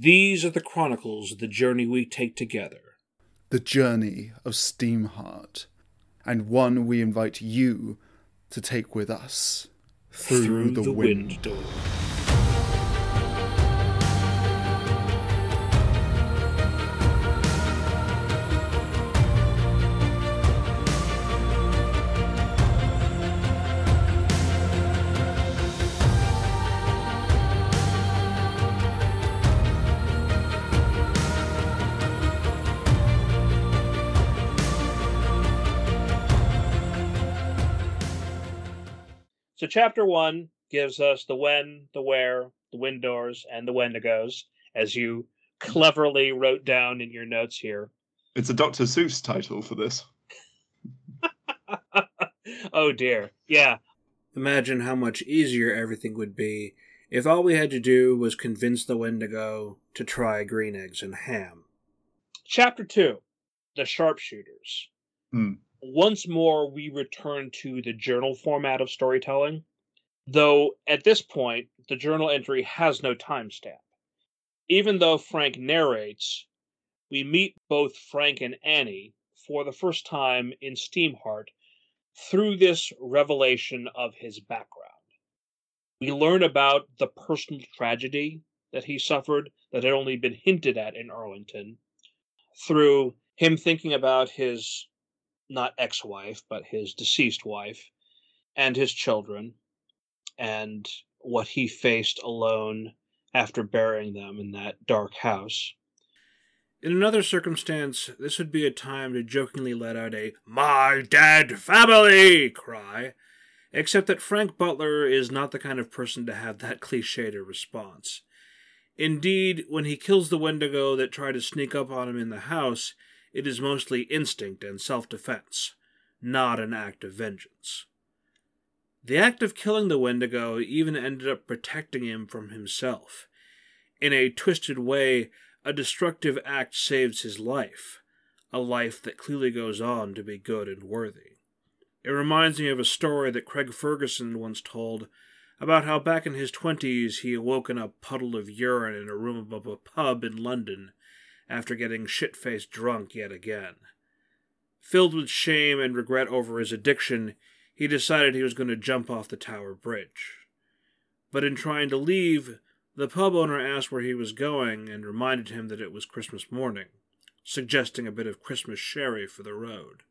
These are the chronicles of the journey we take together. The journey of Steamheart, and one we invite you to take with us through, through the, the wind. wind chapter one gives us the when, the where, the wind doors, and the wendigos, as you cleverly wrote down in your notes here. It's a Dr. Seuss title for this. oh dear. Yeah. Imagine how much easier everything would be if all we had to do was convince the Wendigo to try green eggs and ham. Chapter two, the sharpshooters. Hmm. Once more, we return to the journal format of storytelling, though at this point, the journal entry has no timestamp. Even though Frank narrates, we meet both Frank and Annie for the first time in Steamheart through this revelation of his background. We learn about the personal tragedy that he suffered that had only been hinted at in Arlington through him thinking about his not ex wife, but his deceased wife and his children and what he faced alone after burying them in that dark house. In another circumstance, this would be a time to jokingly let out a My dead family cry, except that Frank Butler is not the kind of person to have that cliched response. Indeed, when he kills the Wendigo that tried to sneak up on him in the house, it is mostly instinct and self defense, not an act of vengeance. The act of killing the Wendigo even ended up protecting him from himself. In a twisted way, a destructive act saves his life, a life that clearly goes on to be good and worthy. It reminds me of a story that Craig Ferguson once told about how back in his twenties he awoke in a puddle of urine in a room of a pub in London after getting shit faced drunk yet again. Filled with shame and regret over his addiction, he decided he was going to jump off the Tower Bridge. But in trying to leave, the pub owner asked where he was going and reminded him that it was Christmas morning, suggesting a bit of Christmas sherry for the road.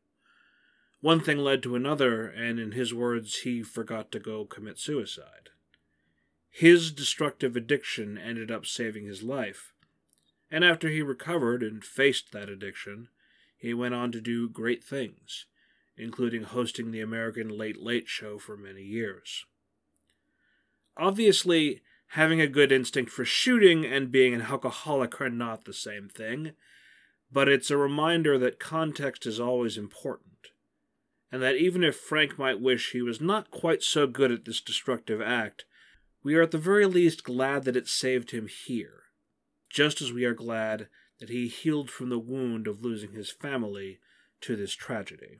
One thing led to another, and in his words, he forgot to go commit suicide. His destructive addiction ended up saving his life, and after he recovered and faced that addiction, he went on to do great things, including hosting the American Late Late Show for many years. Obviously, having a good instinct for shooting and being an alcoholic are not the same thing, but it's a reminder that context is always important, and that even if Frank might wish he was not quite so good at this destructive act, we are at the very least glad that it saved him here, just as we are glad that he healed from the wound of losing his family to this tragedy.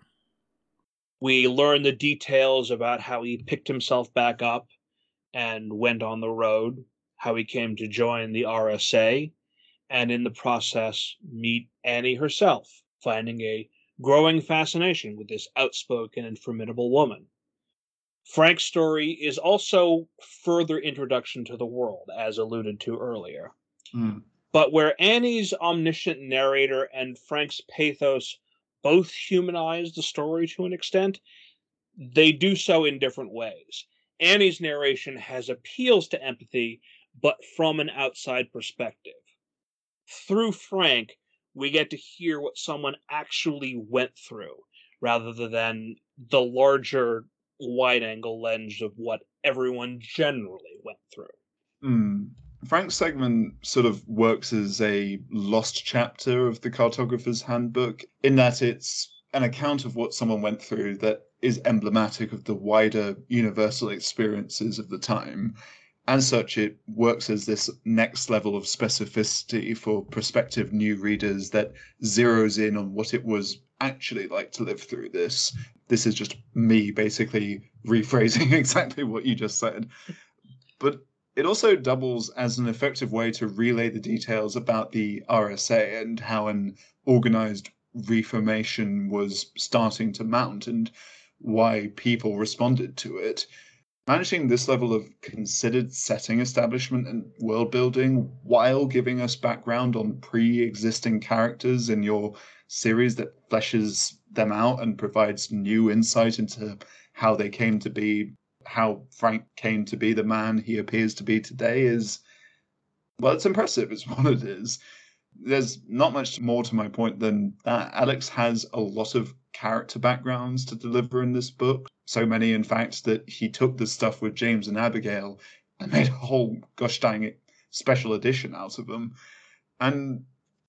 We learn the details about how he picked himself back up and went on the road, how he came to join the RSA, and in the process meet Annie herself, finding a growing fascination with this outspoken and formidable woman. Frank's story is also further introduction to the world, as alluded to earlier. Mm. But where Annie's omniscient narrator and Frank's pathos both humanize the story to an extent, they do so in different ways. Annie's narration has appeals to empathy, but from an outside perspective. Through Frank, we get to hear what someone actually went through rather than the larger wide angle lens of what everyone generally went through. Mm. Frank's segment sort of works as a lost chapter of the cartographer's handbook, in that it's an account of what someone went through that is emblematic of the wider universal experiences of the time. As such, it works as this next level of specificity for prospective new readers that zeroes in on what it was actually like to live through this. This is just me basically rephrasing exactly what you just said. But It also doubles as an effective way to relay the details about the RSA and how an organized reformation was starting to mount and why people responded to it. Managing this level of considered setting establishment and world building while giving us background on pre existing characters in your series that fleshes them out and provides new insight into how they came to be how Frank came to be the man he appears to be today is, well, it's impressive. It's what it is. There's not much more to my point than that. Alex has a lot of character backgrounds to deliver in this book. So many, in fact, that he took the stuff with James and Abigail and made a whole gosh dang it special edition out of them. And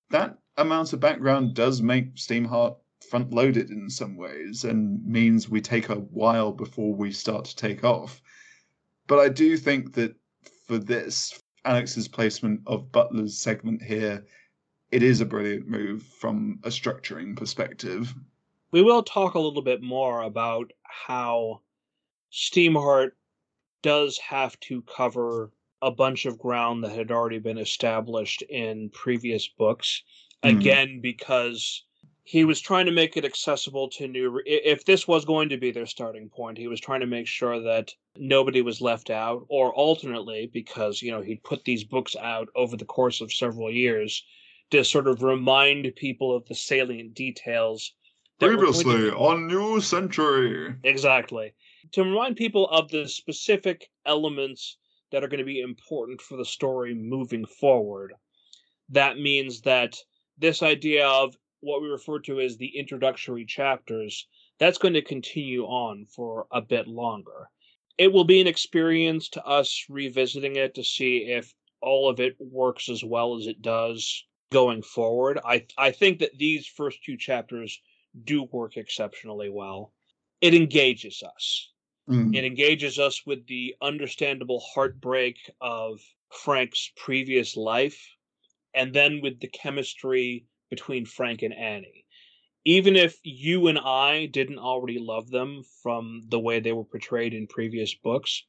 that amount of background does make Steamheart front loaded in some ways and means we take a while before we start to take off. But I do think that for this, Alex's placement of Butler's segment here, it is a brilliant move from a structuring perspective. We will talk a little bit more about how Steamheart does have to cover a bunch of ground that had already been established in previous books. Mm. Again, because he was trying to make it accessible to new if this was going to be their starting point he was trying to make sure that nobody was left out or alternately because you know he'd put these books out over the course of several years to sort of remind people of the salient details previously on new century. Exactly. To remind people of the specific elements that are going to be important for the story moving forward. That means that this idea of what we refer to as the introductory chapters, that's going to continue on for a bit longer. It will be an experience to us revisiting it to see if all of it works as well as it does going forward. I I think that these first two chapters do work exceptionally well. It engages us. Mm. It engages us with the understandable heartbreak of Frank's previous life and then with the chemistry between Frank and Annie. Even if you and I didn't already love them from the way they were portrayed in previous books,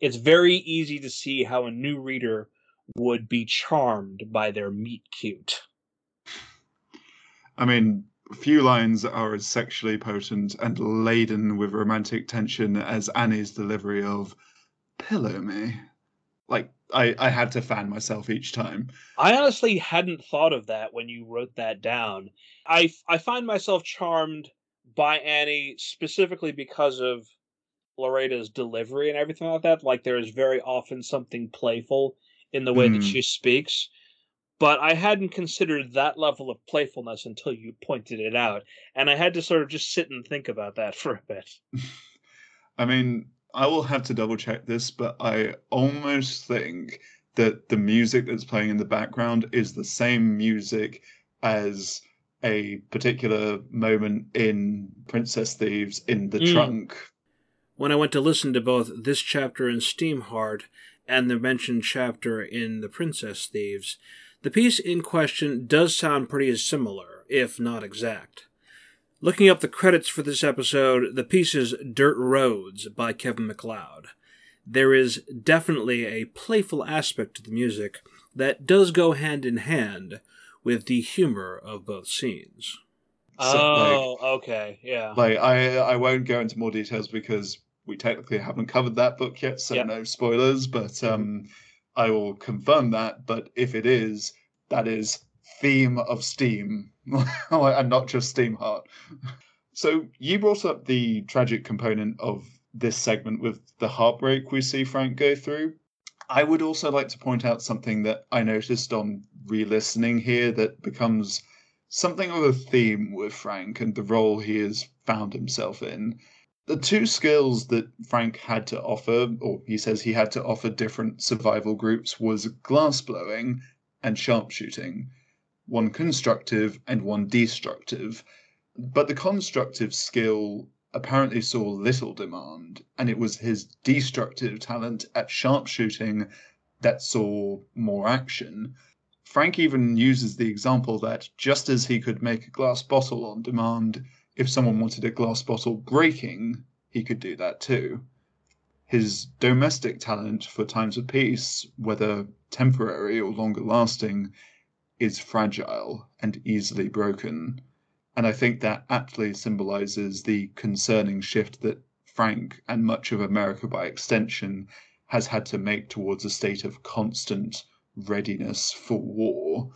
it's very easy to see how a new reader would be charmed by their meet cute. I mean, few lines are as sexually potent and laden with romantic tension as Annie's delivery of "Pillow me." Like I, I had to fan myself each time. I honestly hadn't thought of that when you wrote that down. I, I find myself charmed by Annie specifically because of Loreda's delivery and everything like that. Like there is very often something playful in the way mm. that hmm. she speaks. But I hadn't considered that level of playfulness until you pointed it out. And I had to sort of just sit and think about that for a bit. I mean, I will have to double check this, but I almost think that the music that's playing in the background is the same music as a particular moment in Princess Thieves in the mm. trunk. When I went to listen to both this chapter in Steamheart and the mentioned chapter in The Princess Thieves, the piece in question does sound pretty similar, if not exact. Looking up the credits for this episode, the piece is Dirt Roads by Kevin MacLeod. There is definitely a playful aspect to the music that does go hand in hand with the humor of both scenes. Oh, like, okay, yeah. Like I, I won't go into more details because we technically haven't covered that book yet, so yep. no spoilers. But um, I will confirm that. But if it is, that is theme of Steam, and not just Steamheart. So you brought up the tragic component of this segment with the heartbreak we see Frank go through. I would also like to point out something that I noticed on re-listening here that becomes something of a theme with Frank and the role he has found himself in. The two skills that Frank had to offer, or he says he had to offer different survival groups, was glass blowing and sharpshooting one constructive and one destructive. But the constructive skill apparently saw little demand, and it was his destructive talent at sharpshooting that saw more action. Frank even uses the example that just as he could make a glass bottle on demand, if someone wanted a glass bottle breaking, he could do that too. his domestic talent for times of peace, whether temporary or longer lasting, is fragile and easily broken. And I think that aptly symbolizes the concerning shift that Frank and much of America by extension has had to make towards a state of constant readiness for war.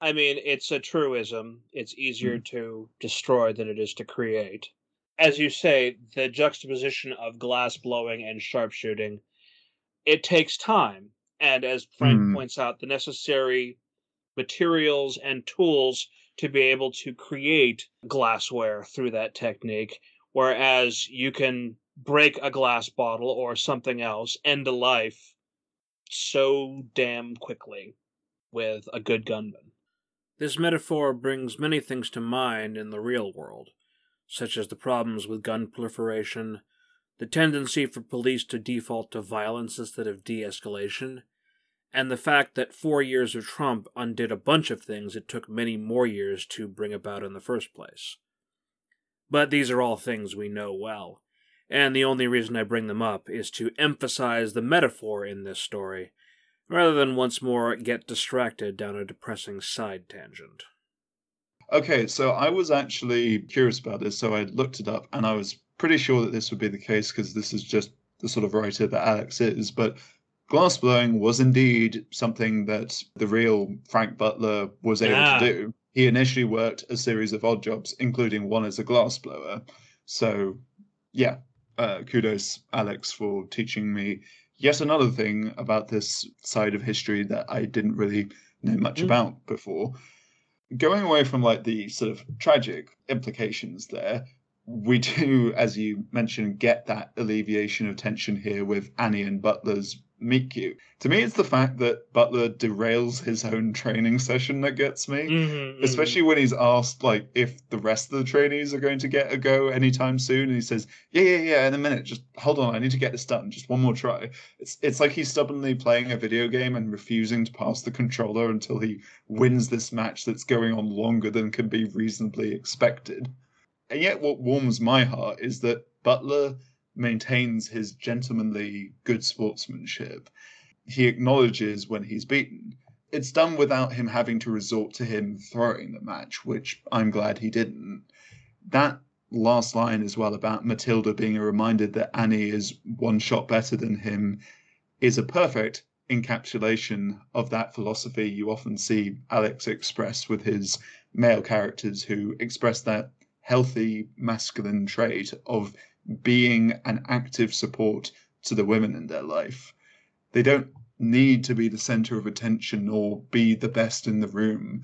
I mean, it's a truism. It's easier to destroy than it is to create. As you say, the juxtaposition of glass blowing and sharpshooting, it takes time. And as Frank Mm. points out, the necessary materials and tools to be able to create glassware through that technique. Whereas you can break a glass bottle or something else, end a life so damn quickly with a good gunman. This metaphor brings many things to mind in the real world, such as the problems with gun proliferation, the tendency for police to default to violence instead of de escalation, and the fact that four years of Trump undid a bunch of things it took many more years to bring about in the first place. But these are all things we know well, and the only reason I bring them up is to emphasize the metaphor in this story rather than once more get distracted down a depressing side tangent. Okay, so I was actually curious about this, so I looked it up, and I was pretty sure that this would be the case because this is just the sort of writer that Alex is. But glass blowing was indeed something that the real Frank Butler was able Ah. to do. He initially worked a series of odd jobs, including one as a glass blower. So, yeah, uh, kudos, Alex, for teaching me yet another thing about this side of history that I didn't really know much Mm. about before going away from like the sort of tragic implications there we do as you mentioned get that alleviation of tension here with annie and butler's meet cute to me it's the fact that butler derails his own training session that gets me. Mm-hmm, especially when he's asked like if the rest of the trainees are going to get a go anytime soon and he says yeah yeah yeah in a minute just hold on i need to get this done just one more try. It's it's like he's stubbornly playing a video game and refusing to pass the controller until he wins this match that's going on longer than can be reasonably expected. And yet what warms my heart is that butler maintains his gentlemanly good sportsmanship he acknowledges when he's beaten it's done without him having to resort to him throwing the match, which I'm glad he didn't. That last line as well about Matilda being reminded that Annie is one shot better than him is a perfect encapsulation of that philosophy you often see Alex express with his male characters who express that healthy masculine trait of being an active support to the women in their life. They don't need to be the center of attention or be the best in the room.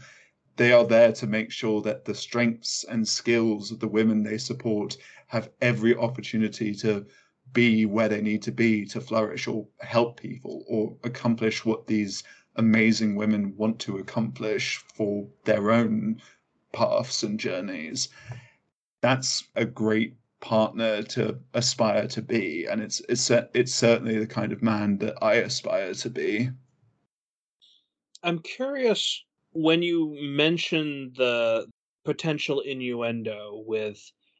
They are there to make sure that the strengths and skills of the women they support have every opportunity to be where they need to be to flourish or help people or accomplish what these amazing women want to accomplish for their own paths and journeys. That's a great partner to aspire to be and it's it's it's certainly the kind of man that I aspire to be. I'm curious when you mention the potential innuendo with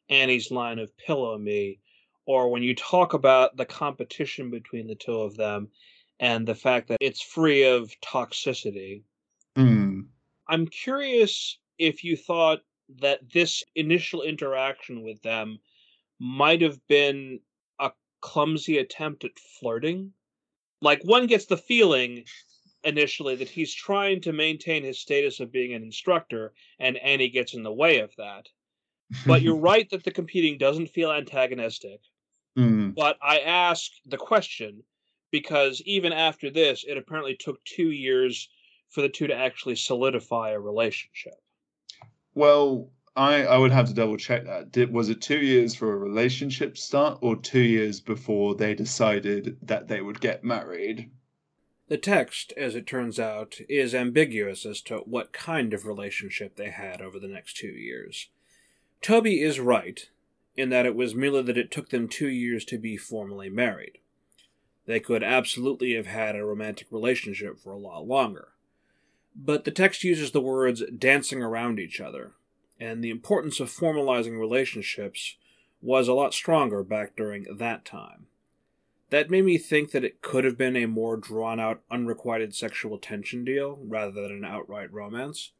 Annie's line of pillow me, or when you talk about the competition between the two of them and the fact that it's free of toxicity. Hmm. I'm curious if you thought that this initial interaction with them might have been a clumsy attempt at flirting. Like, one gets the feeling initially that he's trying to maintain his status of being an instructor, and Annie gets in the way of that. But you're right that the competing doesn't feel antagonistic. Hmm. But I ask the question because even after this, it apparently took two years for the two to actually solidify a relationship. Well, I I would have to double check that. Did was it two years for a relationship start or two years before they decided that they would get married? The text, as it turns out, is ambiguous as to what kind of relationship they had over the next two years. Toby is right in that it was merely that it took them two years to be formally married. They could absolutely have had a romantic relationship for a lot longer. But the text uses the words dancing around each other, and the importance of formalizing relationships was a lot stronger back during that time. That made me think that it could have been a more drawn out, unrequited sexual tension deal rather than an outright romance.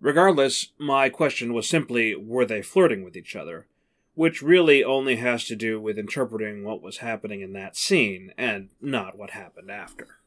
Regardless, my question was simply were they flirting with each other? Which really only has to do with interpreting what was happening in that scene and not what happened after.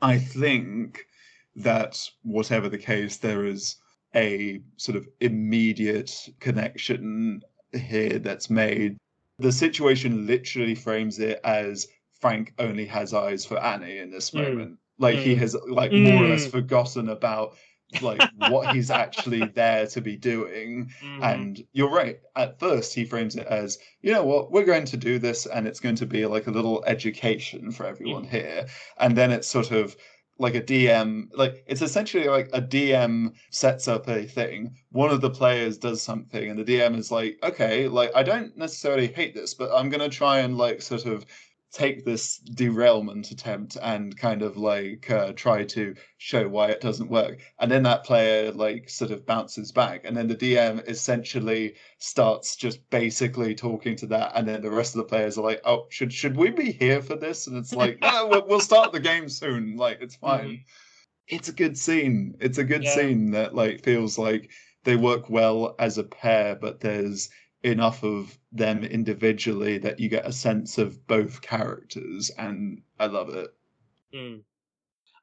I think that whatever the case, there is a sort of immediate connection here that's made. The situation literally frames it as Frank only has eyes for Annie in this Mm. moment. Like he Mm. has like more or less Mm. forgotten about like what he's actually there to be doing. And you're right. At first, he frames it as, you know what, we're going to do this, and it's going to be like a little education for everyone here. And then it's sort of like a DM, like it's essentially like a DM sets up a thing. One of the players does something, and the DM is like, okay, like I don't necessarily hate this, but I'm to try and like sort of take this derailment attempt and kind of like uh, try to show why it doesn't work. And then that player like sort of bounces back. And then the dm essentially starts just basically talking to that. And then the rest of the players are like oh should should we be here for this? And it's like no we'll, we'll start the game soon. Like it's fine. Mhm. it's a good scene. It's a good Yeah. scene that like feels like they work well as a pair but there's enough of them individually that you get a sense of both characters and i love it Mm.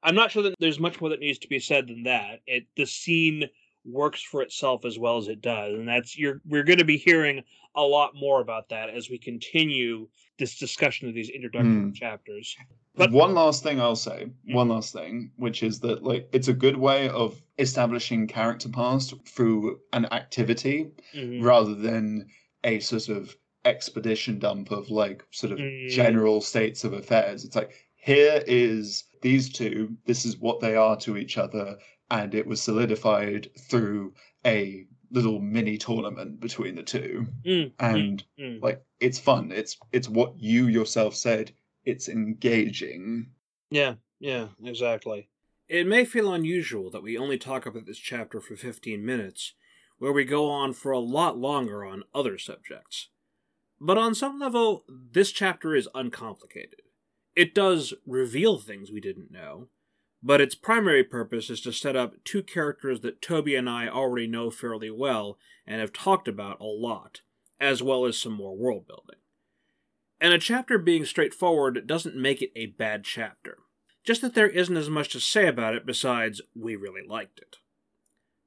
I'm not sure that there's much more that needs to be said than that. It the scene works for itself as well as it does, and that's you're we're going to be hearing a lot more about that as we continue this discussion of these introductory Mm. chapters. But- one last thing I'll say, Mm. one last thing, which is that like it's a good way of establishing character past through an activity Mhm. rather than a sort of expedition dump of like sort of Mm. general states of affairs. It's like here is these two, this is what they are to each other, and it was solidified through a little mini tournament between the two. Mm, And mm. like it's fun. It's it's what you yourself said. It's engaging. Yeah, yeah, exactly. It may feel unusual that we only talk about this chapter for 15 minutes, where we go on for a lot longer on other subjects. But on some level, this chapter is uncomplicated. It does reveal things we didn't know, but its primary purpose is to set up two characters that Toby and I already know fairly well and have talked about a lot, as well as some more world building. And a chapter being straightforward doesn't make it a bad chapter just that there isn't as much to say about it besides we really liked it.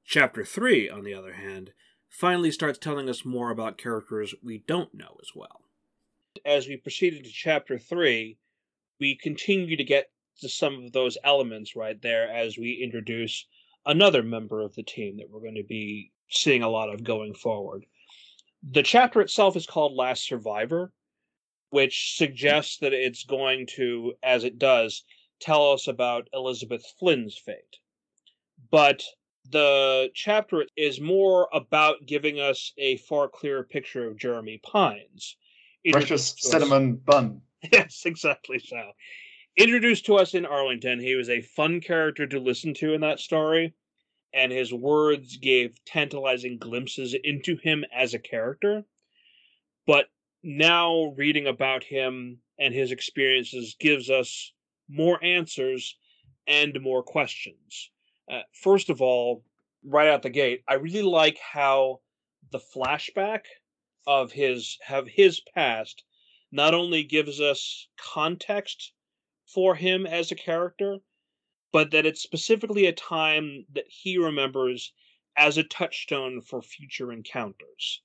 Chapter 3, on the other hand, finally starts telling us more about characters we don't know as well. As we proceed into chapter three, we continue to get to some of those elements right there as we introduce another member of the team that we're going to be seeing a lot of going forward. The chapter itself is called Last Survivor, which suggests that it's going to, as it does, tell us about Elizabeth Flynn's fate. But the chapter is more about giving us a far clearer picture of Jeremy Pines. Precious Introduced to us- cinnamon bun. Yes, exactly so. Introduced to us in Arlington, he was a fun character to listen to in that story, and his words gave tantalizing glimpses into him as a character. But now reading about him and his experiences gives us more answers and more questions. Uh, first of all, right out the gate, I really like how the flashback of his have his past not only gives us context for him as a character, but that it's specifically a time that he remembers as a touchstone for future encounters.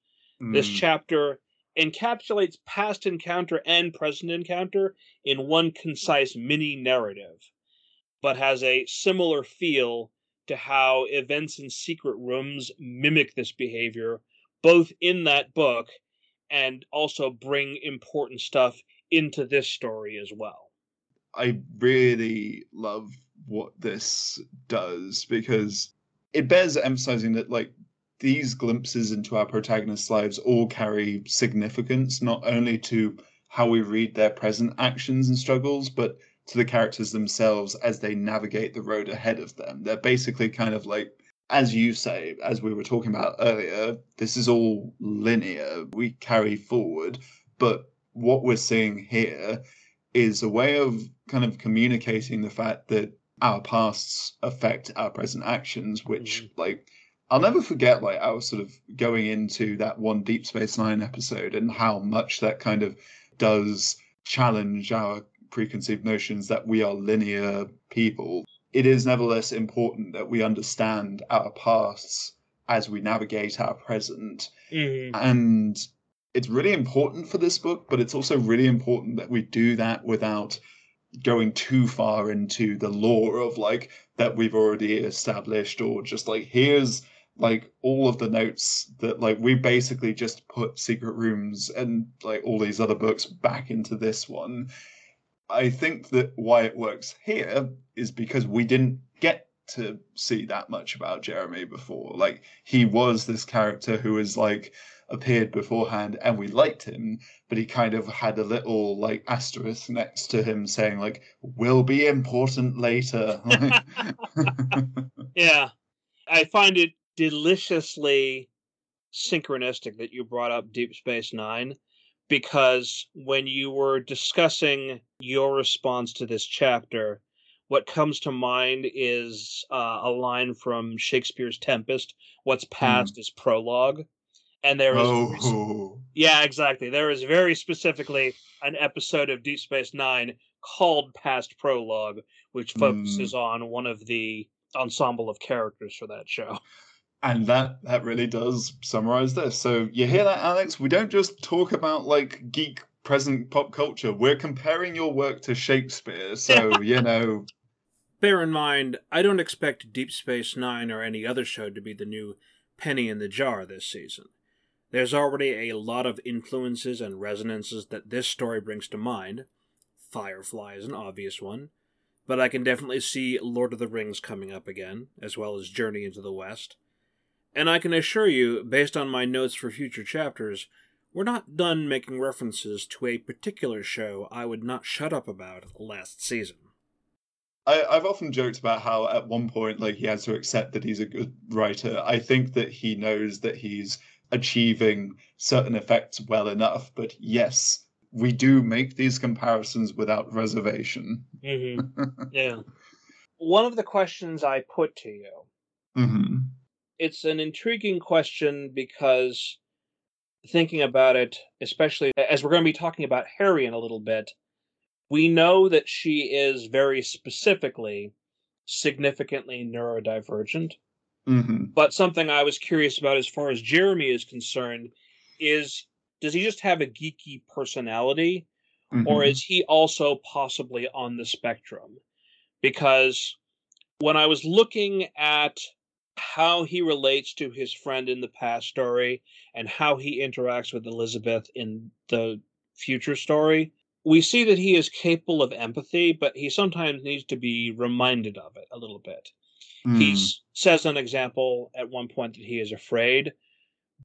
This Mm. chapter encapsulates past encounter and present encounter in one concise mini narrative, but has a similar feel to how events in secret rooms mimic this behavior, both in that book and also bring important stuff into this story as well. I really love what this does because it bears emphasizing that like these glimpses into our protagonists' lives all carry significance not only to how we read their present actions and struggles, but to the characters themselves as they navigate the road ahead of them. They're basically kind of like, as you say, as we were talking about earlier, this is all linear. We carry forward, but what we're seeing here is a way of kind of communicating the fact that our pasts affect our present actions, which Mm-hmm. like I'll never forget like I was sort of going into that one Deep Space Nine episode and how much that kind of does challenge our preconceived notions that we are linear people. It is nevertheless important that we understand our pasts as we navigate our present. Mhm. And it's really important for this book, but it's also really important that we do that without going too far into the lore of like that we've already established or just like here's like all of the notes that like we basically just put secret rooms and like all these other books back into this one. I think that why it works here is because we didn't get to see that much about jeremy before. Like he was this character who was like appeared beforehand and we liked him but he kind of had a little like asterisk next to him saying like will be important later Yeah. I find it deliciously synchronistic that you brought up Deep Space Nine because when you were discussing your response to this chapter, what comes to mind is uh, a line from Shakespeare's Tempest What's past is prologue. And there is oh Yeah, exactly. There is very specifically an episode of Deep Space Nine called Past Prologue, which hmm. focuses on one of the ensemble of characters for that show. and that that really does summarize this so you hear that alex we don't just talk about like geek present pop culture we're comparing your work to shakespeare so you know Bear in mind, I don't expect Deep Space Nine or any other show to be the new penny in the jar this season. There's already a lot of influences and resonances that this story brings to mind. Firefly is an obvious one, but I can definitely see Lord of the Rings coming up again, as well as Journey into the West. And I can assure you, based on my notes for future chapters, we're not done making references to a particular show I would not shut up about last season. I, I've often joked about how at one point like he has to accept that he's a good writer. I think that he knows that he's achieving certain effects well enough, but yes, we do make these comparisons without reservation. Mm-hmm. yeah. One of the questions I put to you, hmm it's an intriguing question because thinking about it, especially as we're going to be talking about Harry in a little bit, we know that she is very specifically significantly neurodivergent. Hmm But something I was curious about as far as Jeremy is concerned is does he just have a geeky personality or is he also possibly on the spectrum? Because when I was looking at how he relates to his friend in the past story and how he interacts with Elizabeth in the future story, we see that he is capable of empathy, but he sometimes needs to be reminded of it a little bit. Mm. He s- says an example at one point that he is afraid,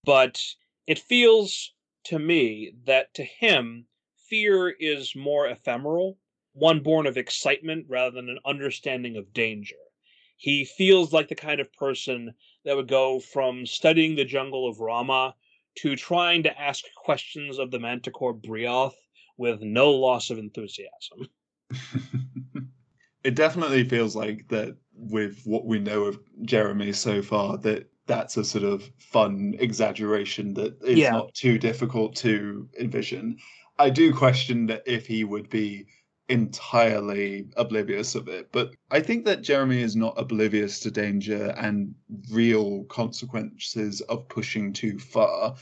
but it feels to me that to him, fear is more ephemeral, one born of excitement rather than an understanding of danger. He feels like the kind of person that would go from studying the jungle of Rama to trying to ask questions of the manticore Brioth with no loss of enthusiasm. it definitely feels like that with what we know of Jeremy so far that that's a sort of fun exaggeration that is Yeah. not too difficult to envision. I do question that if he would be entirely oblivious of it, but I think that Jeremy is not oblivious to danger and real consequences of pushing too far.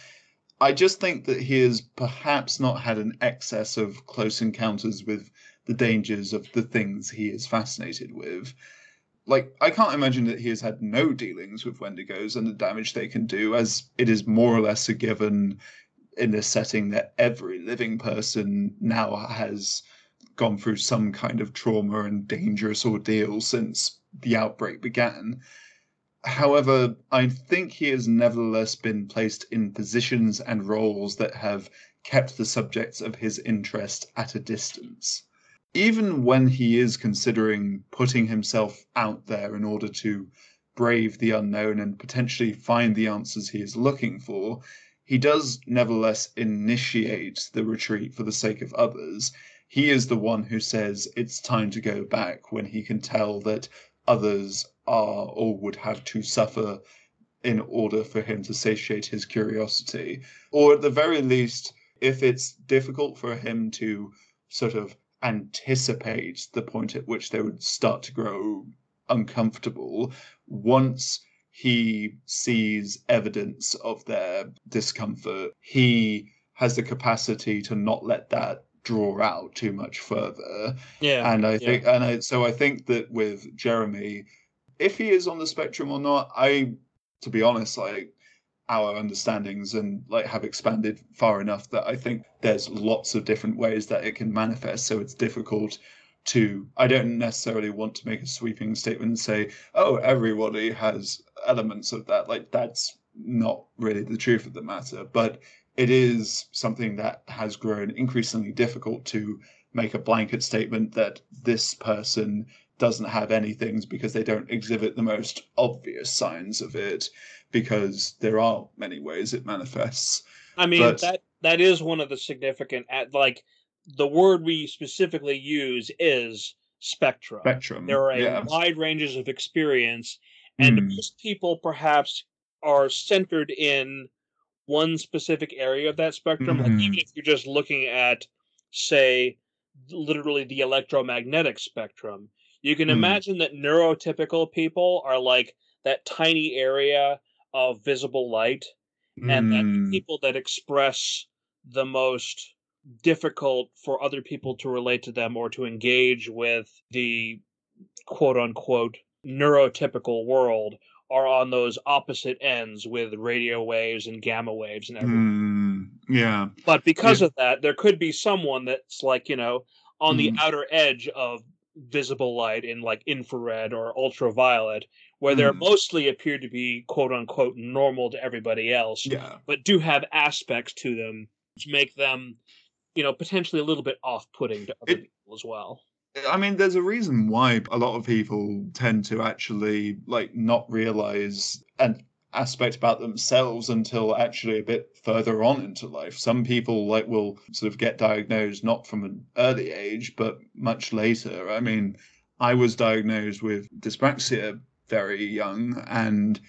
I just think that he has perhaps not had an excess of close encounters with the dangers of the things he is fascinated with. Like, I can't imagine that he has had no dealings with Wendigos and the damage they can do, as it is more or less a given in this setting that every living person now has gone through some kind of trauma and dangerous ordeal since the outbreak began. However, I think he has nevertheless been placed in positions and roles that have kept the subjects of his interest at a distance. Even when he is considering putting himself out there in order to brave the unknown and potentially find the answers he is looking for, he does nevertheless initiate the retreat for the sake of others. he is the one who says it's time to go back when he can tell that others are or would have to suffer in order for him to satiate his curiosity. Or at the very least, if it's difficult for him to sort of anticipate the point at which they would start to grow uncomfortable, once he sees evidence of their discomfort, he has the capacity to not let that draw out too much further. Yeah. And I yeah. think, and I, so I think that with Jeremy, if he is on the spectrum or not, I, to be honest, like our understandings and like have expanded far enough that I think there's lots of different ways that it can manifest. So it's difficult to I don't necessarily want to make a sweeping statement and say, oh, everybody has elements of that. Like that's not really the truth of the matter. But it is something that has grown increasingly difficult to make a blanket statement that this person doesn't have any things because they don't exhibit the most obvious signs of it because there are many ways it manifests. I mean But- that that is one of the significant at like the word we specifically use is spectrum. Spectrum. There are a yeah. wide ranges of experience, and Mm. most people perhaps are centered in one specific area of that spectrum. Like Mhm. even if you're just looking at, say, literally the electromagnetic spectrum, you can Mm. imagine that neurotypical people are like that tiny area of visible light and that the Mm. people that express the most difficult for other people to relate to them or to engage with the quote unquote neurotypical world are on those opposite ends with radio waves and gamma waves and everything. Mm. Yeah. But because of that, there could be someone that's like, you know, on the Mm. outer edge of visible light in like infrared or ultraviolet, where they're Mm. mostly appear to be quote unquote normal to everybody else, Yeah. but do have aspects to them which make them, you know, potentially a little bit off putting to other It- people as well. I mean, there's a reason why a lot of people tend to actually like not realize an aspect about themselves until actually a bit further on into life. Some people like will sort of get diagnosed not from an early age, but much later. I mean, I was diagnosed with dyspraxia very young, and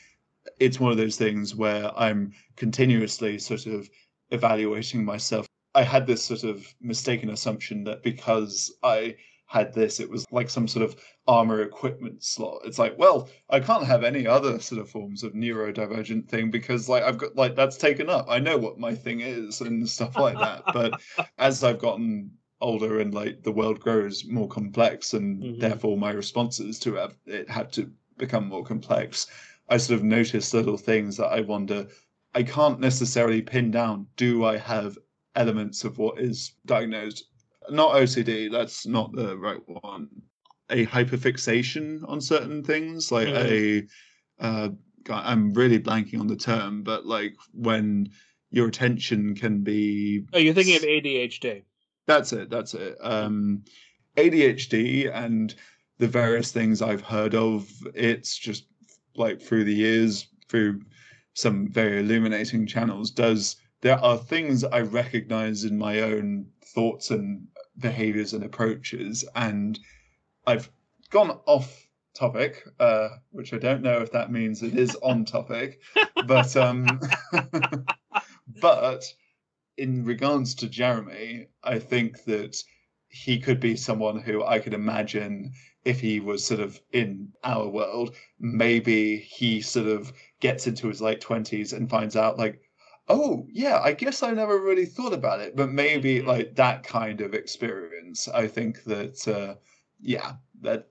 it's one of those things where I'm continuously sort of evaluating myself. I had this sort of mistaken assumption that because I had this, it was like some sort of armor equipment slot. It's like, well, I can't have any other sort of forms of neurodivergent thing because like I've got like that's taken up. I know what my thing is and stuff like that. but as I've gotten older and like the world grows more complex and Mhm. therefore my responses to it, it had to become more complex, I sort of notice little things that I wonder I can't necessarily pin down do I have elements of what is diagnosed not OCD, that's not the right one. A hyperfixation on certain things, like a uh, I'm really blanking on the term, but like when your attention can be Oh, you're thinking of ADHD. that's it. That's it. Um, ADHD and the various things I've heard of. It's just like through the years, through some very illuminating channels. Does there are things I recognize in my own thoughts and behaviors and approaches, and I've gone off topic, uh, which I don't know if that means it is on topic, but um, but in regards to Jeremy, I think that he could be someone who I could imagine if he was sort of in our world, maybe he sort of gets into his late 20s and finds out, like, oh, yeah, I guess I never really thought about it. But maybe Mhm. like that kind of experience. I think that, uh, yeah, that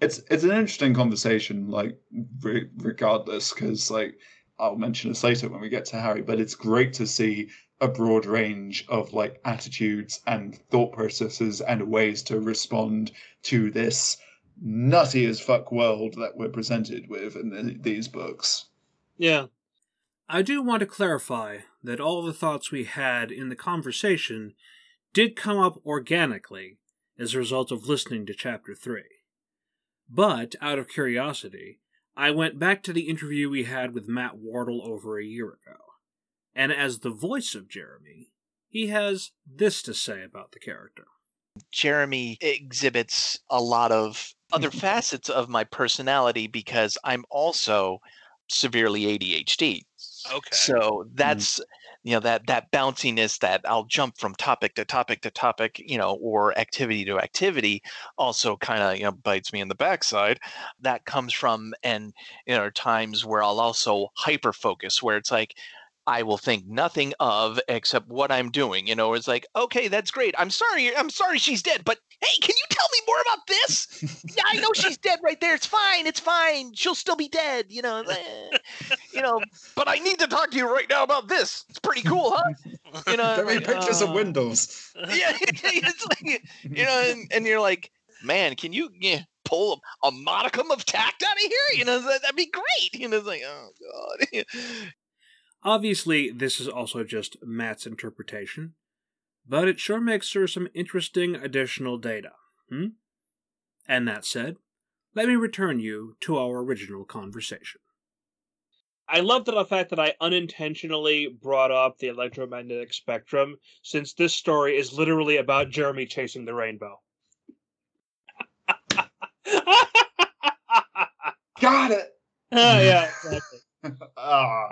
it's it's an interesting conversation, like, re- regardless, because, like, I'll mention this later when we get to Harry, but it's great to see a broad range of like attitudes and thought processes and ways to respond to this nutty as fuck world that we're presented with in the, these books. Yeah. I do want to clarify that all the thoughts we had in the conversation did come up organically as a result of listening to Chapter 3. But, out of curiosity, I went back to the interview we had with Matt Wardle over a year ago. And as the voice of Jeremy, he has this to say about the character. Jeremy exhibits a lot of other facets of my personality because I'm also severely ADHD. Okay. So mm-hmm. that's you know that that bounciness that I'll jump from topic to topic to topic, you know, or activity to activity, also kind of you know bites me in the backside. That comes from and you know times where I'll also hyper focus, where it's like I will think nothing of except what I'm doing. You know, it's like, okay, that's great. I'm sorry, I'm sorry she's dead, but hey, can you tell me more about this? Yeah, I know she's dead right there. It's fine. It's fine. She'll still be dead. You know, eh, you know. But I need to talk to you right now about this. It's pretty cool, huh? You know, Give me like, pictures of uh, windows. yeah, it's like you know, and, and you're like, man, can you yeah, pull a, a modicum of tact out of here? You know, that, that'd be great. You know, it's like, oh god. Obviously, this is also just Matt's interpretation, but it sure makes for some interesting additional data. Hmm? And that said, let me return you to our original conversation. I love the fact that I unintentionally brought up the electromagnetic spectrum, since this story is literally about Jeremy chasing the rainbow. Got it. Ah, yeah, exactly. Ah.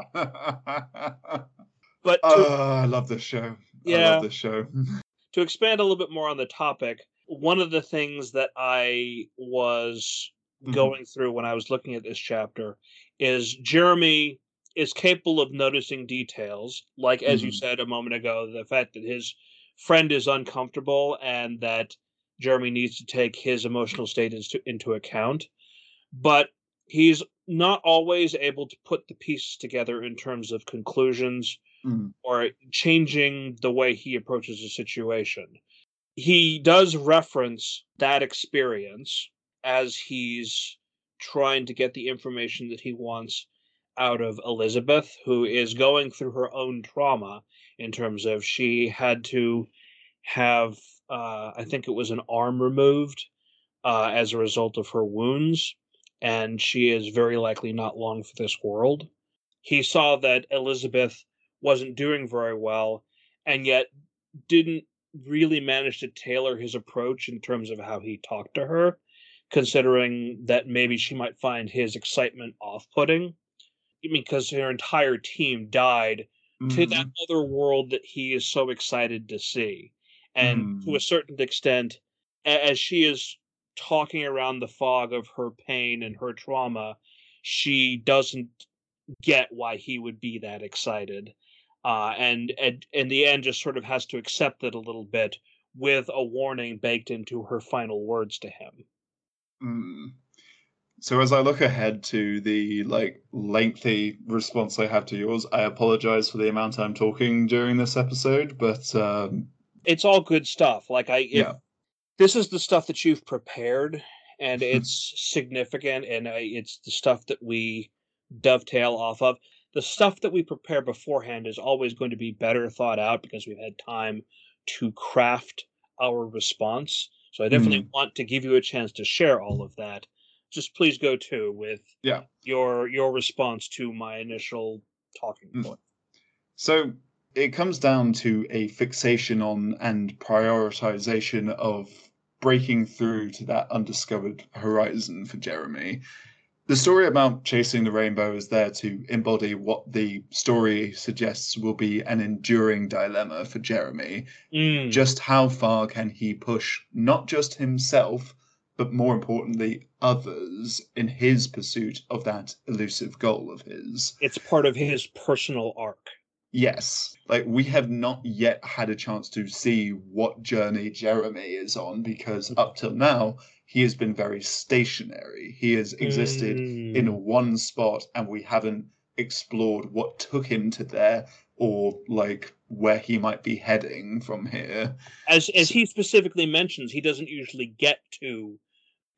But to, oh, I love this show. I Yeah. love this show. to expand a little bit more on the topic, one of the things that I was Mhm. going through when I was looking at this chapter is Jeremy is capable of noticing details, like as you Mhm. said a moment ago, the fact that his friend is uncomfortable and that Jeremy needs to take his emotional state into, into account. But he's not always able to put the pieces together in terms of conclusions Mm. or changing the way he approaches a situation. He does reference that experience as he's trying to get the information that he wants out of Elizabeth, who is going through her own trauma in terms of she had to have, uh, I think it was an arm removed uh, as a result of her wounds, and she is very likely not long for this world. He saw that Elizabeth wasn't doing very well, and yet didn't really managed to tailor his approach in terms of how he talked to her, considering that maybe she might find his excitement off putting. Because her entire team died to that Mhm. other world that he is so excited to see. And to Mm. a certain extent, as she is talking around the fog of her pain and her trauma, she doesn't get why he would be that excited. Uh, and, and in the end, just sort of has to accept it a little bit with a warning baked into her final words to him. Mm. So as I look ahead to the like lengthy response I have to yours, I apologize for the amount I'm talking during this episode, but um, It's all good stuff. Like I, if Yeah. this is the stuff that you've prepared, and it's significant, and uh, it's the stuff that we dovetail off of. The stuff that we prepare beforehand is always going to be better thought out because we've had time to craft our response. So I definitely want to give you a chance to share all of that. Just please go to with Yeah. your your response to my initial talking Mm. point. So it comes down to a fixation on and prioritization of breaking through to that undiscovered horizon for Jeremy. The story about chasing the rainbow is there to embody what the story suggests will be an enduring dilemma for Jeremy. Mm. Just how far can he push not just himself, but more importantly, others in his pursuit of that elusive goal of his? it's part of his personal arc. Yes. Like we have not yet had a chance to see what journey Jeremy is on because up till now he has been very stationary. He has existed in Mm. one spot and we haven't explored what took him to there or like where he might be heading from here. as as he specifically mentions, he doesn't usually get to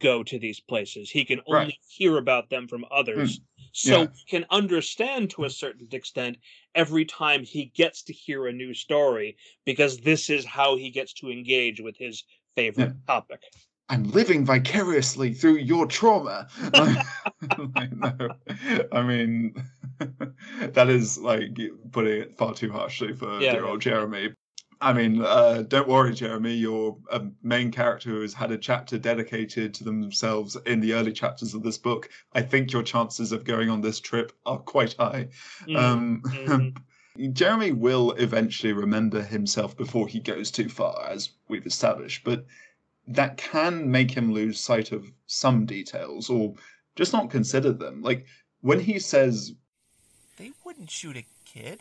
go to these places. He can only Right. hear about them from others. So yeah. he can understand to a certain extent every time he gets to hear a new story because this is how he gets to engage with his favorite topic. I'm living vicariously through your trauma. like, no, I mean, that is like putting it far too harshly for Yeah, dear old Jeremy. I mean, uh, don't worry, Jeremy. You're a main character who has had a chapter dedicated to themselves in the early chapters of this book. I think your chances of going on this trip are quite high. Mm, Um, mhm. Jeremy will eventually remember himself before he goes too far, as we've established, but that can make him lose sight of some details or just not consider them. Like when he says They wouldn't shoot a kid.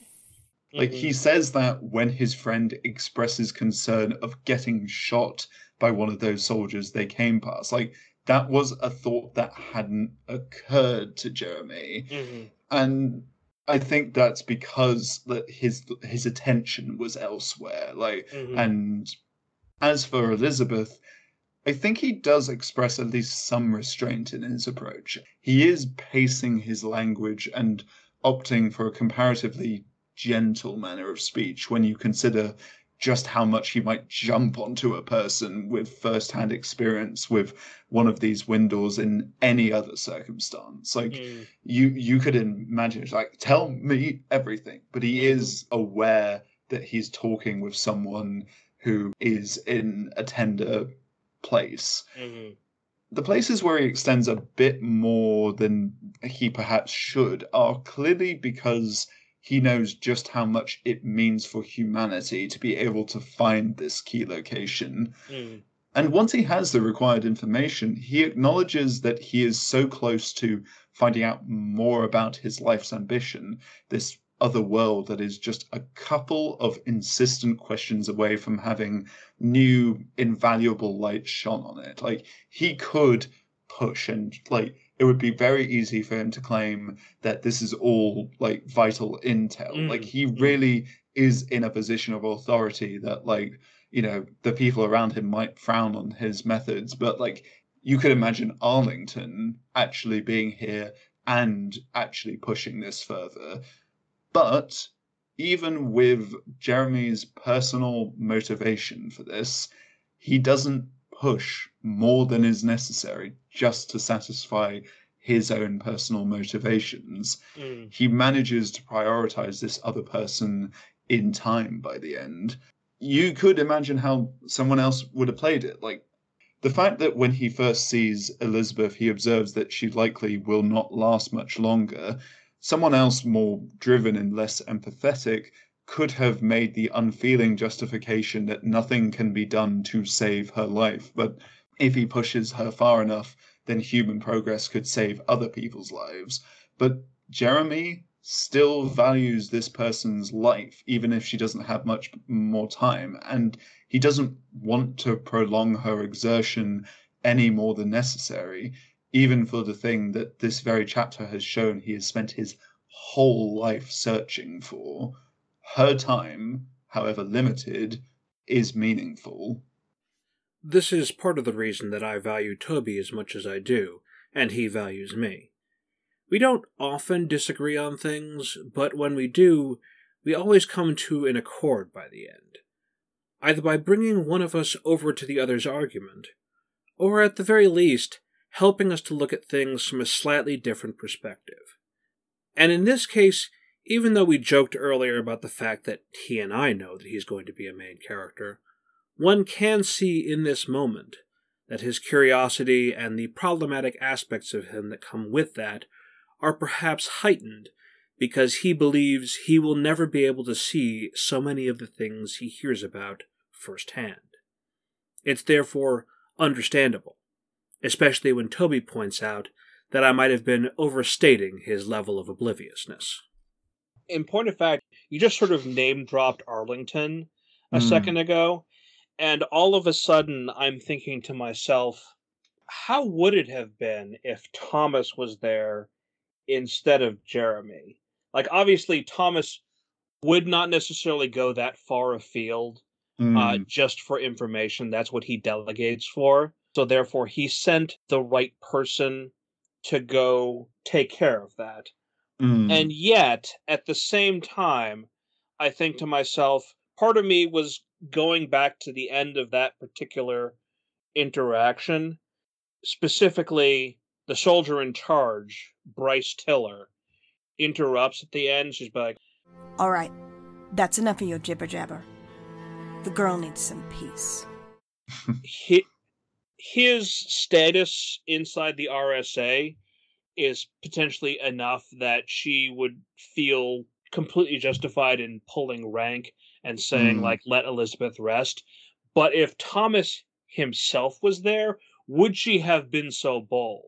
Like he says that when his friend expresses concern of getting shot by one of those soldiers they came past. Like that was a thought that hadn't occurred to Jeremy. Mhm. And I think that's because that his his attention was elsewhere. Like Mhm. and as for Elizabeth, I think he does express at least some restraint in his approach. He is pacing his language and opting for a comparatively gentle manner of speech when you consider just how much he might jump onto a person with first-hand experience with one of these windows in any other circumstance. Like Mm. you you could imagine it's like tell me everything but he is aware that he's talking with someone who is in a tender place Mhm. the places where he extends a bit more than he perhaps should are clearly because he knows just how much it means for humanity to be able to find this key location Mm. and once he has the required information, he acknowledges that he is so close to finding out more about his life's ambition, this other world that is just a couple of insistent questions away from having new, invaluable light shone on it. Like, he could push and, like, it would be very easy for him to claim that this is all, like, vital intel. Mm, Like, he mm. really is in a position of authority that, like, you know the people around him might frown on his methods but like you could imagine arlington actually being here and actually pushing this further but even with jeremy's personal motivation for this he doesn't push more than is necessary just to satisfy his own personal motivations Mm. he manages to prioritize this other person in time by the end. You could imagine how someone else would have played it. Like the fact that when he first sees Elizabeth, he observes that she likely will not last much longer. Someone else more driven and less empathetic could have made the unfeeling justification that nothing can be done to save her life. But if he pushes her far enough, then human progress could save other people's lives. But Jeremy still values this person's life, even if she doesn't have much more time. And he doesn't want to prolong her exertion any more than necessary, even for the thing that this very chapter has shown he has spent his whole life searching for. Her time, however limited, is meaningful. This is part of the reason that I value Toby as much as I do, and he values me. We don't often disagree on things, but when we do, we always come to an accord by the end. Either by bringing one of us over to the other's argument, or at the very least, helping us to look at things from a slightly different perspective. And in this case, even though we joked earlier about the fact that he and I know that he's going to be a main character, one can see in this moment that his curiosity and the problematic aspects of him that come with that are perhaps heightened because he believes he will never be able to see so many of the things he hears about firsthand. It's therefore understandable, especially when Toby points out that I might have been overstating his level of obliviousness. In point of fact, you just sort of name dropped Arlington a Hmm. second ago, and all of a sudden I'm thinking to myself, how would it have been if Thomas was there instead of Jeremy? Like, obviously, Thomas would not necessarily go that far afield uh, Mm, just for information. That's what he delegates for. So therefore, he sent the right person to go take care of that. mm, And yet, at the same time, I think to myself, part of me was going back to the end of that particular interaction, specifically the soldier in charge, Bryce Tiller, interrupts at the end. She's like, All right, that's enough of your jibber jabber. The girl needs some peace. Hi- his status inside the RSA is potentially enough that she would feel completely justified in pulling rank and saying Hmm. like let Elizabeth rest. But if Thomas himself was there, would she have been so bold?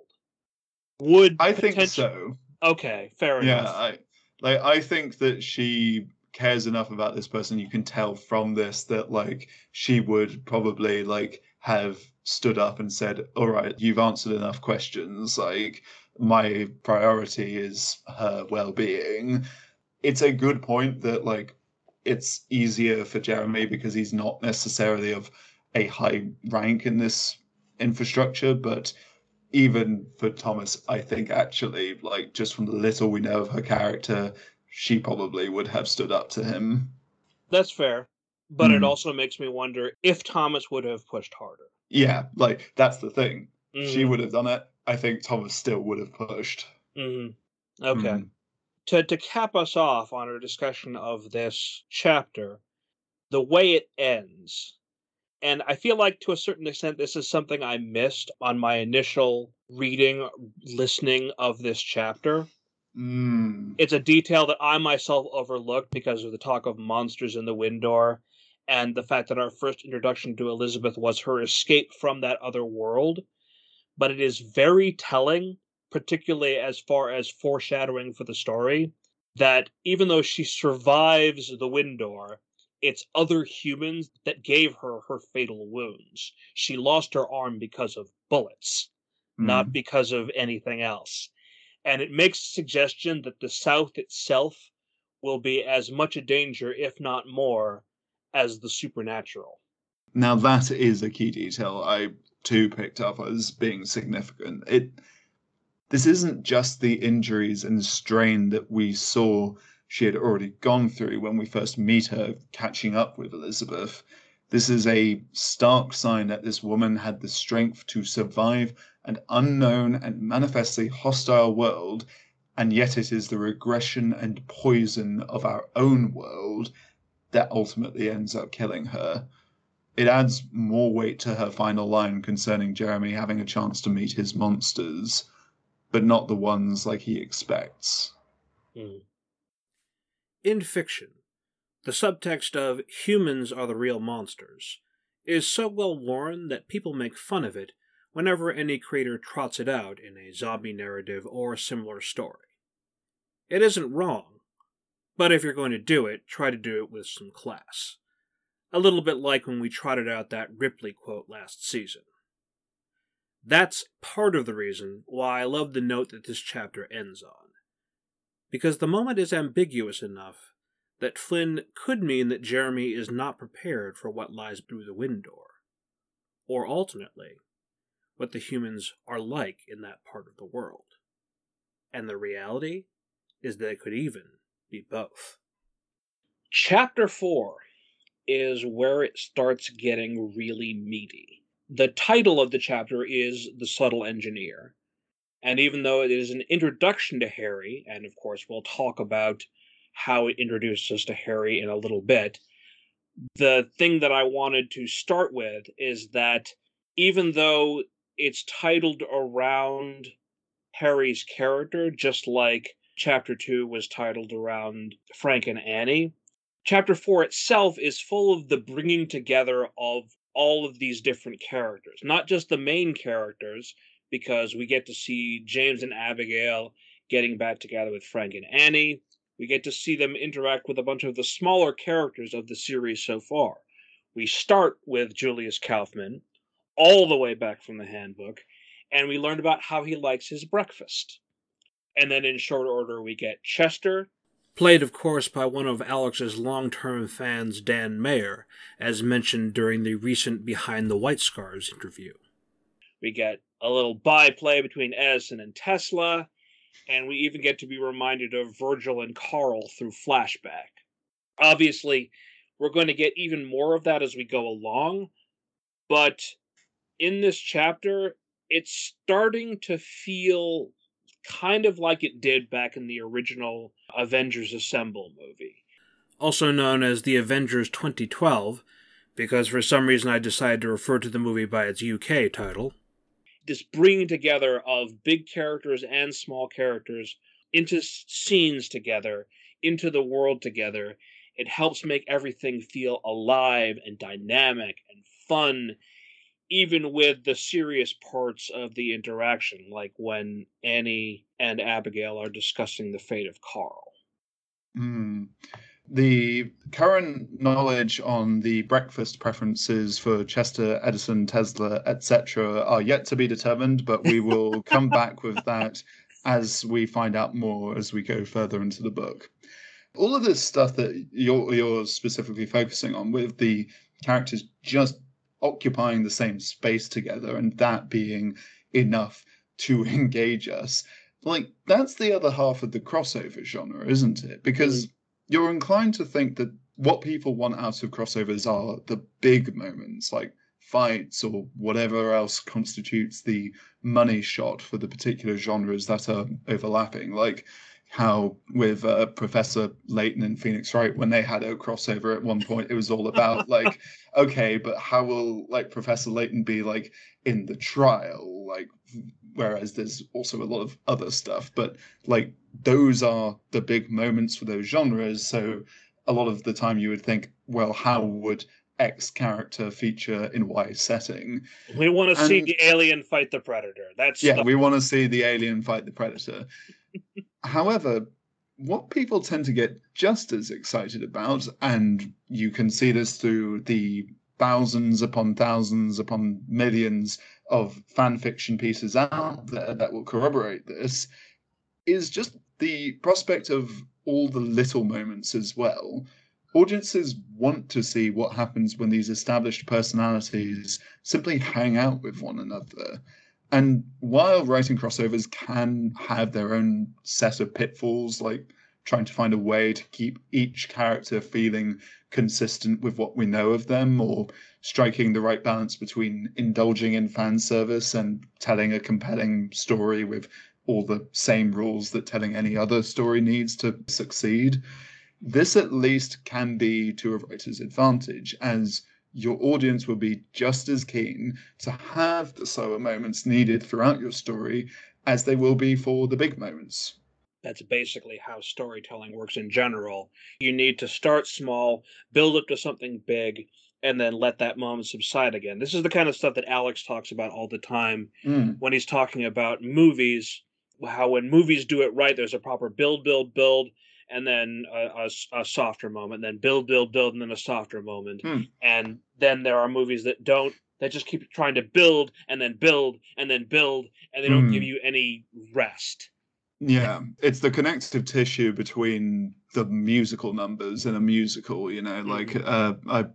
Would I think so. Okay, fair Yeah, enough. Yeah, I like I think that she cares enough about this person. You can tell from this that like she would probably like have stood up and said, "All right, you've answered enough questions. Like my priority is her well-being." It's a good point that like it's easier for Jeremy because he's not necessarily of a high rank in this infrastructure, but even for Thomas, I think actually, like just from the little we know of her character, she probably would have stood up to him. That's fair. But it Hmm. also makes me wonder if Thomas would have pushed harder. Yeah, like that's the thing. She Mhm, would have done it. I think Thomas still would have pushed. mhm. Okay. Mm. to to cap us off on our discussion of this chapter, the way it ends, and I feel like to a certain extent this is something I missed on my initial reading, listening of this chapter. Mm. It's a detail that I myself overlooked because of the talk of monsters in the Windor and the fact that our first introduction to Elizabeth was her escape from that other world. But it is very telling, particularly as far as foreshadowing for the story, that even though she survives the Windor, it's other humans that gave her her fatal wounds. She lost her arm because of bullets not Mm. because of anything else. And it makes a suggestion that the South itself will be as much a danger, if not more, as the supernatural. Now that is a key detail I too picked up as being significant. It this isn't just the injuries and strain that we saw she had already gone through when we first meet her catching up with Elizabeth. This is a stark sign that this woman had the strength to survive an unknown and manifestly hostile world, and yet it is the regression and poison of our own world that ultimately ends up killing her it adds more weight to her final line concerning Jeremy having a chance to meet his monsters, but not the ones like he expects. Hmm. In fiction, the subtext of humans are the real monsters is so well worn that people make fun of it whenever any creator trots it out in a zombie narrative or similar story. It isn't wrong, but if you're going to do it, try to do it with some class. A little bit like when we trotted out that Ripley quote last season. That's part of the reason why I love the note that this chapter ends on because the moment is ambiguous enough that Flynn could mean that Jeremy is not prepared for what lies through the Windor, or alternately, what the humans are like in that part of the world. And the reality is that it could even be both. Chapter 4 is where it starts getting really meaty. The title of the chapter is The Subtle Engineer. And even though it is an introduction to Harry, and of course we'll talk about how it introduces us to Harry in a little bit, the thing that I wanted to start with is that even though it's titled around Harry's character, just like chapter 2 was titled around Frank and Annie, chapter 4 itself is full of the bringing together of all of these different characters, not just the main characters, because we get to see James and Abigail getting back together with Frank and Annie. We get to see them interact with a bunch of the smaller characters of the series so far. We start with Julius Kaufman, all the way back from the handbook, and we learn about how he likes his breakfast. And then in short order, we get Chester, Played, of course, by one of Alex's long term fans, Dan Mayer, as mentioned during the recent Behind the White Scars interview. We get a little byplay between Edison and Tesla, and we even get to be reminded of Virgil and Carl through flashback. Obviously, we're going to get even more of that as we go along, but in this chapter, it's starting to feel kind of like it did back in the original Avengers Assemble movie. Also known as the Avengers 2012, because for some reason I decided to refer to the movie by its UK title. This bringing together of big characters and small characters into scenes together, into the world together, it helps make everything feel alive and dynamic and fun, even with the serious parts of the interaction, like when Annie and Abigail are discussing the fate of Carl. Hmm. The current knowledge on the breakfast preferences for Chester, Edison, Tesla, etc., are yet to be determined, but we will come back with that as we find out more as we go further into the book. All of this stuff that you're, you're specifically focusing on, with the characters just occupying the same space together and that being enough to engage us, like that's the other half of the crossover genre, isn't it? Because mm. you're inclined to think that what people want out of crossovers are the big moments, like fights or whatever else constitutes the money shot for the particular genres that are overlapping. Like how with uh, Professor Layton and Phoenix Wright, when they had a crossover at one point, it was all about like, okay, but how will like Professor Layton be like in the trial? Like, whereas there's also a lot of other stuff, but like those are the big moments for those genres. So a lot of the time you would think, well, how would X character feature in Y setting? We want to see the alien fight the predator. That's Yeah, the- we want to see the alien fight the predator. However, what people tend to get just as excited about, and you can see this through the thousands upon thousands upon millions of fan fiction pieces out there that will corroborate this, is just the prospect of all the little moments as well. Audiences want to see what happens when these established personalities simply hang out with one another. And while writing crossovers can have their own set of pitfalls, like trying to find a way to keep each character feeling consistent with what we know of them, or striking the right balance between indulging in fan service and telling a compelling story with all the same rules that telling any other story needs to succeed. This at least can be to a writer's advantage, as your audience will be just as keen to have the slower moments needed throughout your story as they will be for the big moments. That's basically how storytelling works in general. You need to start small, build up to something big, and then let that moment subside again. This is the kind of stuff that Alex talks about all the time Mm, when he's talking about movies. How when movies do it right, there's a proper build, build, build, and then a softer moment, then build, build, build, and then a softer moment. Hmm. And then there are movies that don't, that just keep trying to build and then build and then build, and they don't Hmm. give you any rest. Yeah, it's the connective tissue between the musical numbers in a musical, you know, like uh, I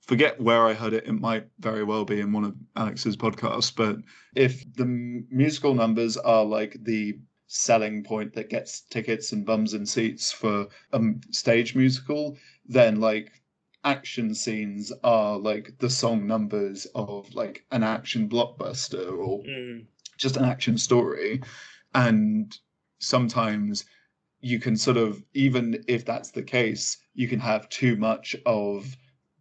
forget where I heard it. It might very well be in one of Alex's podcasts, but if the m- musical numbers are like the selling point that gets tickets and bums and seats for a m- stage musical, then like action scenes are like the song numbers of like an action blockbuster or Mm. just an action story and sometimes you can sort of even if that's the case you can have too much of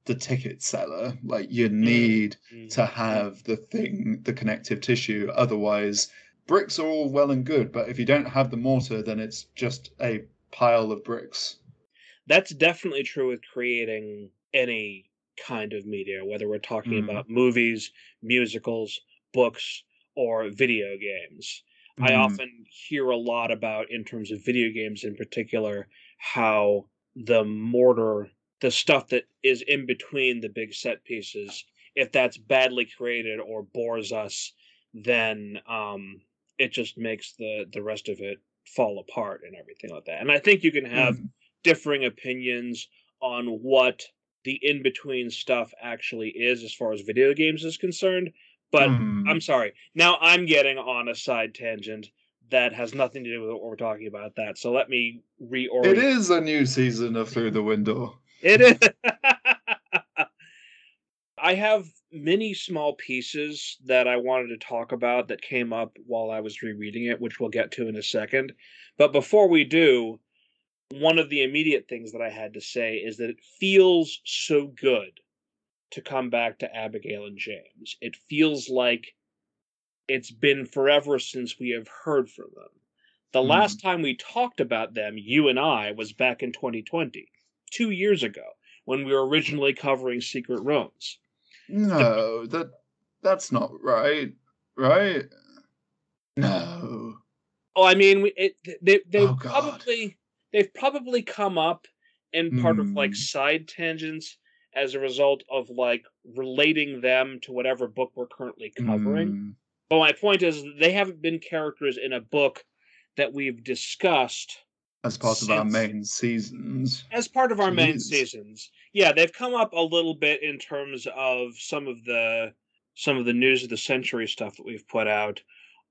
the ticket seller like you need Mm. to have the thing the connective tissue otherwise bricks are all well and good but if you don't have the mortar then it's just a pile of bricks that's definitely true with creating any kind of media, whether we're talking Mm. about movies, musicals, books, or video games. I Mm, often hear a lot about, in terms of video games in particular, how the mortar, the stuff that is in between the big set pieces, if that's badly created or bores us, then um, it just makes the the rest of it fall apart and everything like that. And I think you can have mm. differing opinions on what the in between stuff actually is as far as video games is concerned. But Mm. I'm sorry. Now I'm getting on a side tangent that has nothing to do with what we're talking about. That so let me reorient. it is a new season of through the window It is. I have many small pieces that I wanted to talk about that came up while I was rereading it, which we'll get to in a second. But before we do, one of the immediate things that I had to say is that it feels so good to come back to Abigail and James. It feels like it's been forever since we have heard from them. The Hmm. last time we talked about them, you and I, was back in 2020, two years ago, when we were originally covering Secret Rooms. No, that that's not right. Right? No. Oh, I mean, we- it, they they've Oh, probably they've probably come up in part of like Hmm. side tangents as a result of like relating them to whatever book we're currently covering. Mm, But my point is, they haven't been characters in a book that we've discussed as part of our main seasons. as part of our main seasons. Yeah, they've come up a little bit in terms of some of the some of the news of the century stuff that we've put out,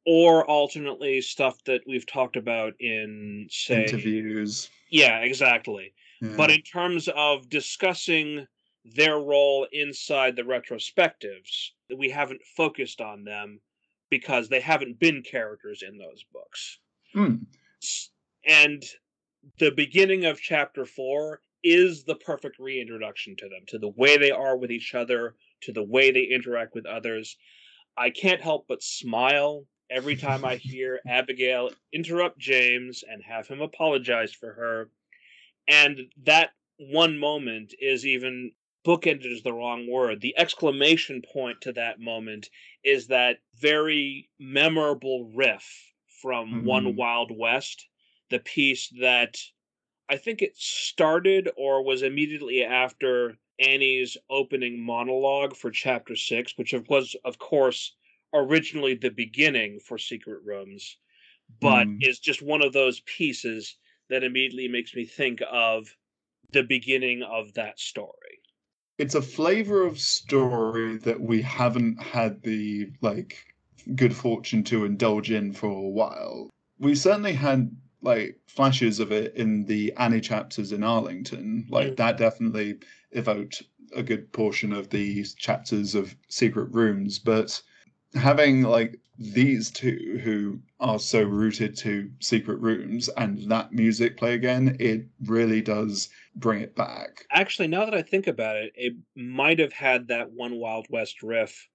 or alternately stuff that we've talked about in say Interviews. Yeah, exactly. Yeah. But in terms of discussing their role inside the retrospectives, we haven't focused on them because they haven't been characters in those books. Mm, And the beginning of chapter four is the perfect reintroduction to them, to the way they are with each other, to the way they interact with others. I can't help but smile every time I hear Abigail interrupt James and have him apologize for her. And that one moment is even bookended is the wrong word. The exclamation point to that moment is that very memorable riff from One Mhm. Wild West, the piece that I think it started or was immediately after Annie's opening monologue for chapter six, which was, of course, originally the beginning for Secret Rooms, but Mm. is just one of those pieces that immediately makes me think of the beginning of that story. it's a flavor of story that we haven't had the like good fortune to indulge in for a while. We certainly had like flashes of it in the Annie chapters in Arlington. Like Mm. that definitely evoked a good portion of these chapters of Secret Rooms, but having like these two who are so rooted to Secret Rooms and that music play again, it really does bring it back. Actually, now that I think about it, it might have had that one Wild West riff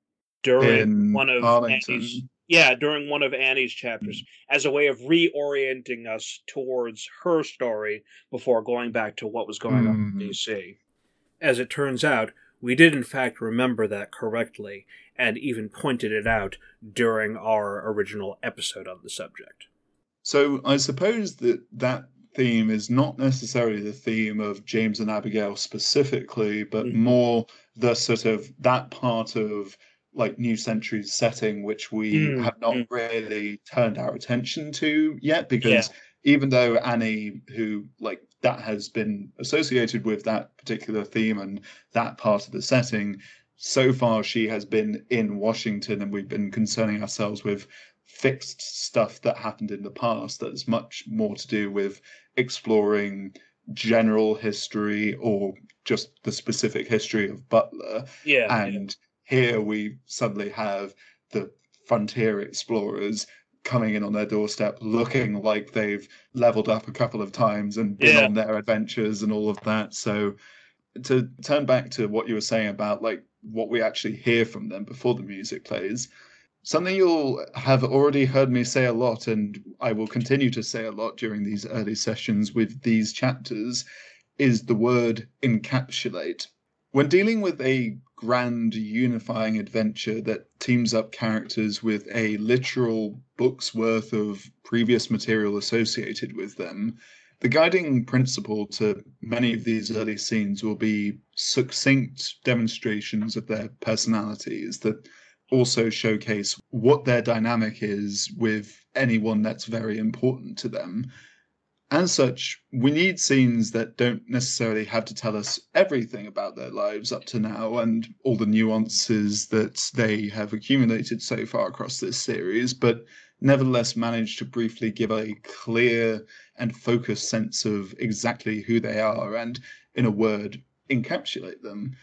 during in one of Arlington. Annie's yeah, during one of Annie's chapters as a way of reorienting us towards her story before going back to what was going on Mhm. in DC. As it turns out, we did in fact remember that correctly, and even pointed it out during our original episode on the subject. So I suppose that that theme is not necessarily the theme of James and Abigail specifically, but Mhm. more the sort of that part of like New Century's setting which we Mm, have not mm. really turned our attention to yet because even though Annie who like that has been associated with that particular theme and that part of the setting so far she has been in Washington and we've been concerning ourselves with fixed stuff that happened in the past that's much more to do with exploring general history or just the specific history of Butler. Yeah, yeah. And here we suddenly have the frontier explorers coming in on their doorstep looking like they've leveled up a couple of times and been Yeah. on their adventures and all of that. So to turn back to what you were saying about like what we actually hear from them before the music plays, something you'll have already heard me say a lot, and I will continue to say a lot during these early sessions with these chapters, is the word encapsulate. When dealing with a grand unifying adventure that teams up characters with a literal book's worth of previous material associated with them, the guiding principle to many of these early scenes will be succinct demonstrations of their personalities that also showcase what their dynamic is with anyone that's very important to them. As such, we need scenes that don't necessarily have to tell us everything about their lives up to now and all the nuances that they have accumulated so far across this series, but nevertheless manage to briefly give a clear and focused sense of exactly who they are and, in a word, encapsulate them.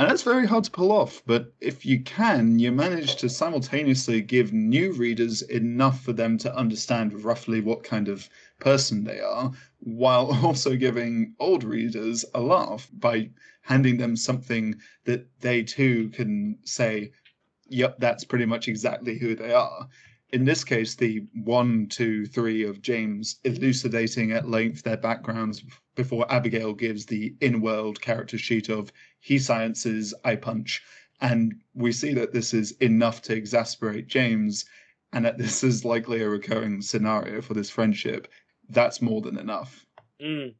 And that's very hard to pull off, but if you can, you manage to simultaneously give new readers enough for them to understand roughly what kind of person they are, while also giving old readers a laugh by handing them something that they too can say, yep, that's pretty much exactly who they are. In this case, the one, two, three of James elucidating at length their backgrounds before Abigail gives the in world character sheet of he sciences, I punch. And we see that this is enough to exasperate James, and that this is likely a recurring scenario for this friendship. That's more than enough. Mm.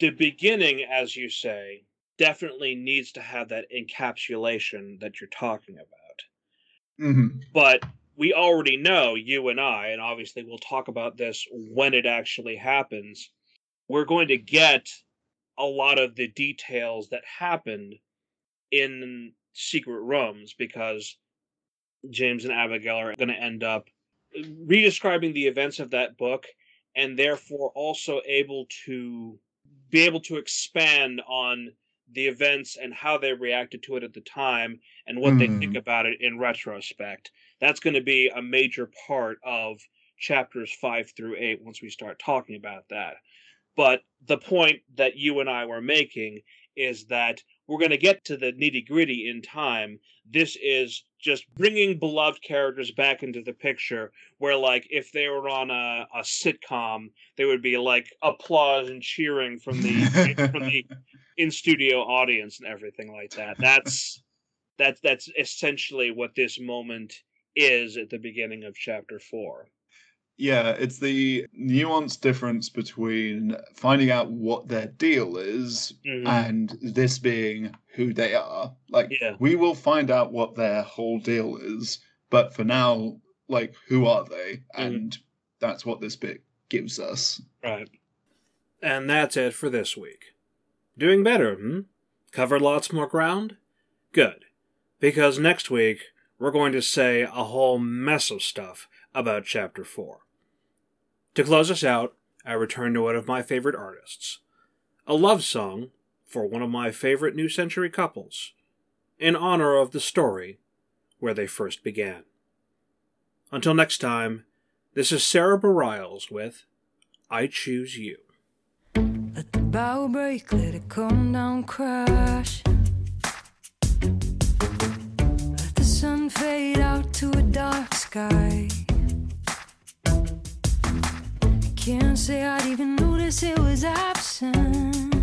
The beginning, as you say, definitely needs to have that encapsulation that you're talking about. hmm But we already know, you and I, and obviously we'll talk about this when it actually happens. We're going to get a lot of the details that happened in secret rooms because James and Abigail are going to end up redescribing the events of that book and therefore also able to be able to expand on the events and how they reacted to it at the time and what they think Hmm. about it in retrospect. That's going to be a major part of chapters 5 through 8 once we start talking about that. But the point that you and I were making is that we're going to get to the nitty gritty in time. This is just bringing beloved characters back into the picture, where, like, if they were on a, a sitcom, there would be like applause and cheering from the from the in studio audience and everything like that. That's that's that's essentially what this moment is at the beginning of chapter four. Yeah, it's the nuanced difference between finding out what their deal is Mhm. and this being who they are. Like, Yeah. we will find out what their whole deal is, but for now, like, who are they? And that's what this bit gives us. Right. And that's it for this week. Doing better, hmm? Covered lots more ground? Good. Because next week, we're going to say a whole mess of stuff about Chapter 4. To close us out, I return to one of my favorite artists. A love song for one of my favorite New Century couples, in honor of the story where they first began. Until next time, this is Sara Bareilles with I Choose You. Let the bow break, let it come down, crash. Let the sun fade out to a dark sky. Can't say I'd even notice it was absent.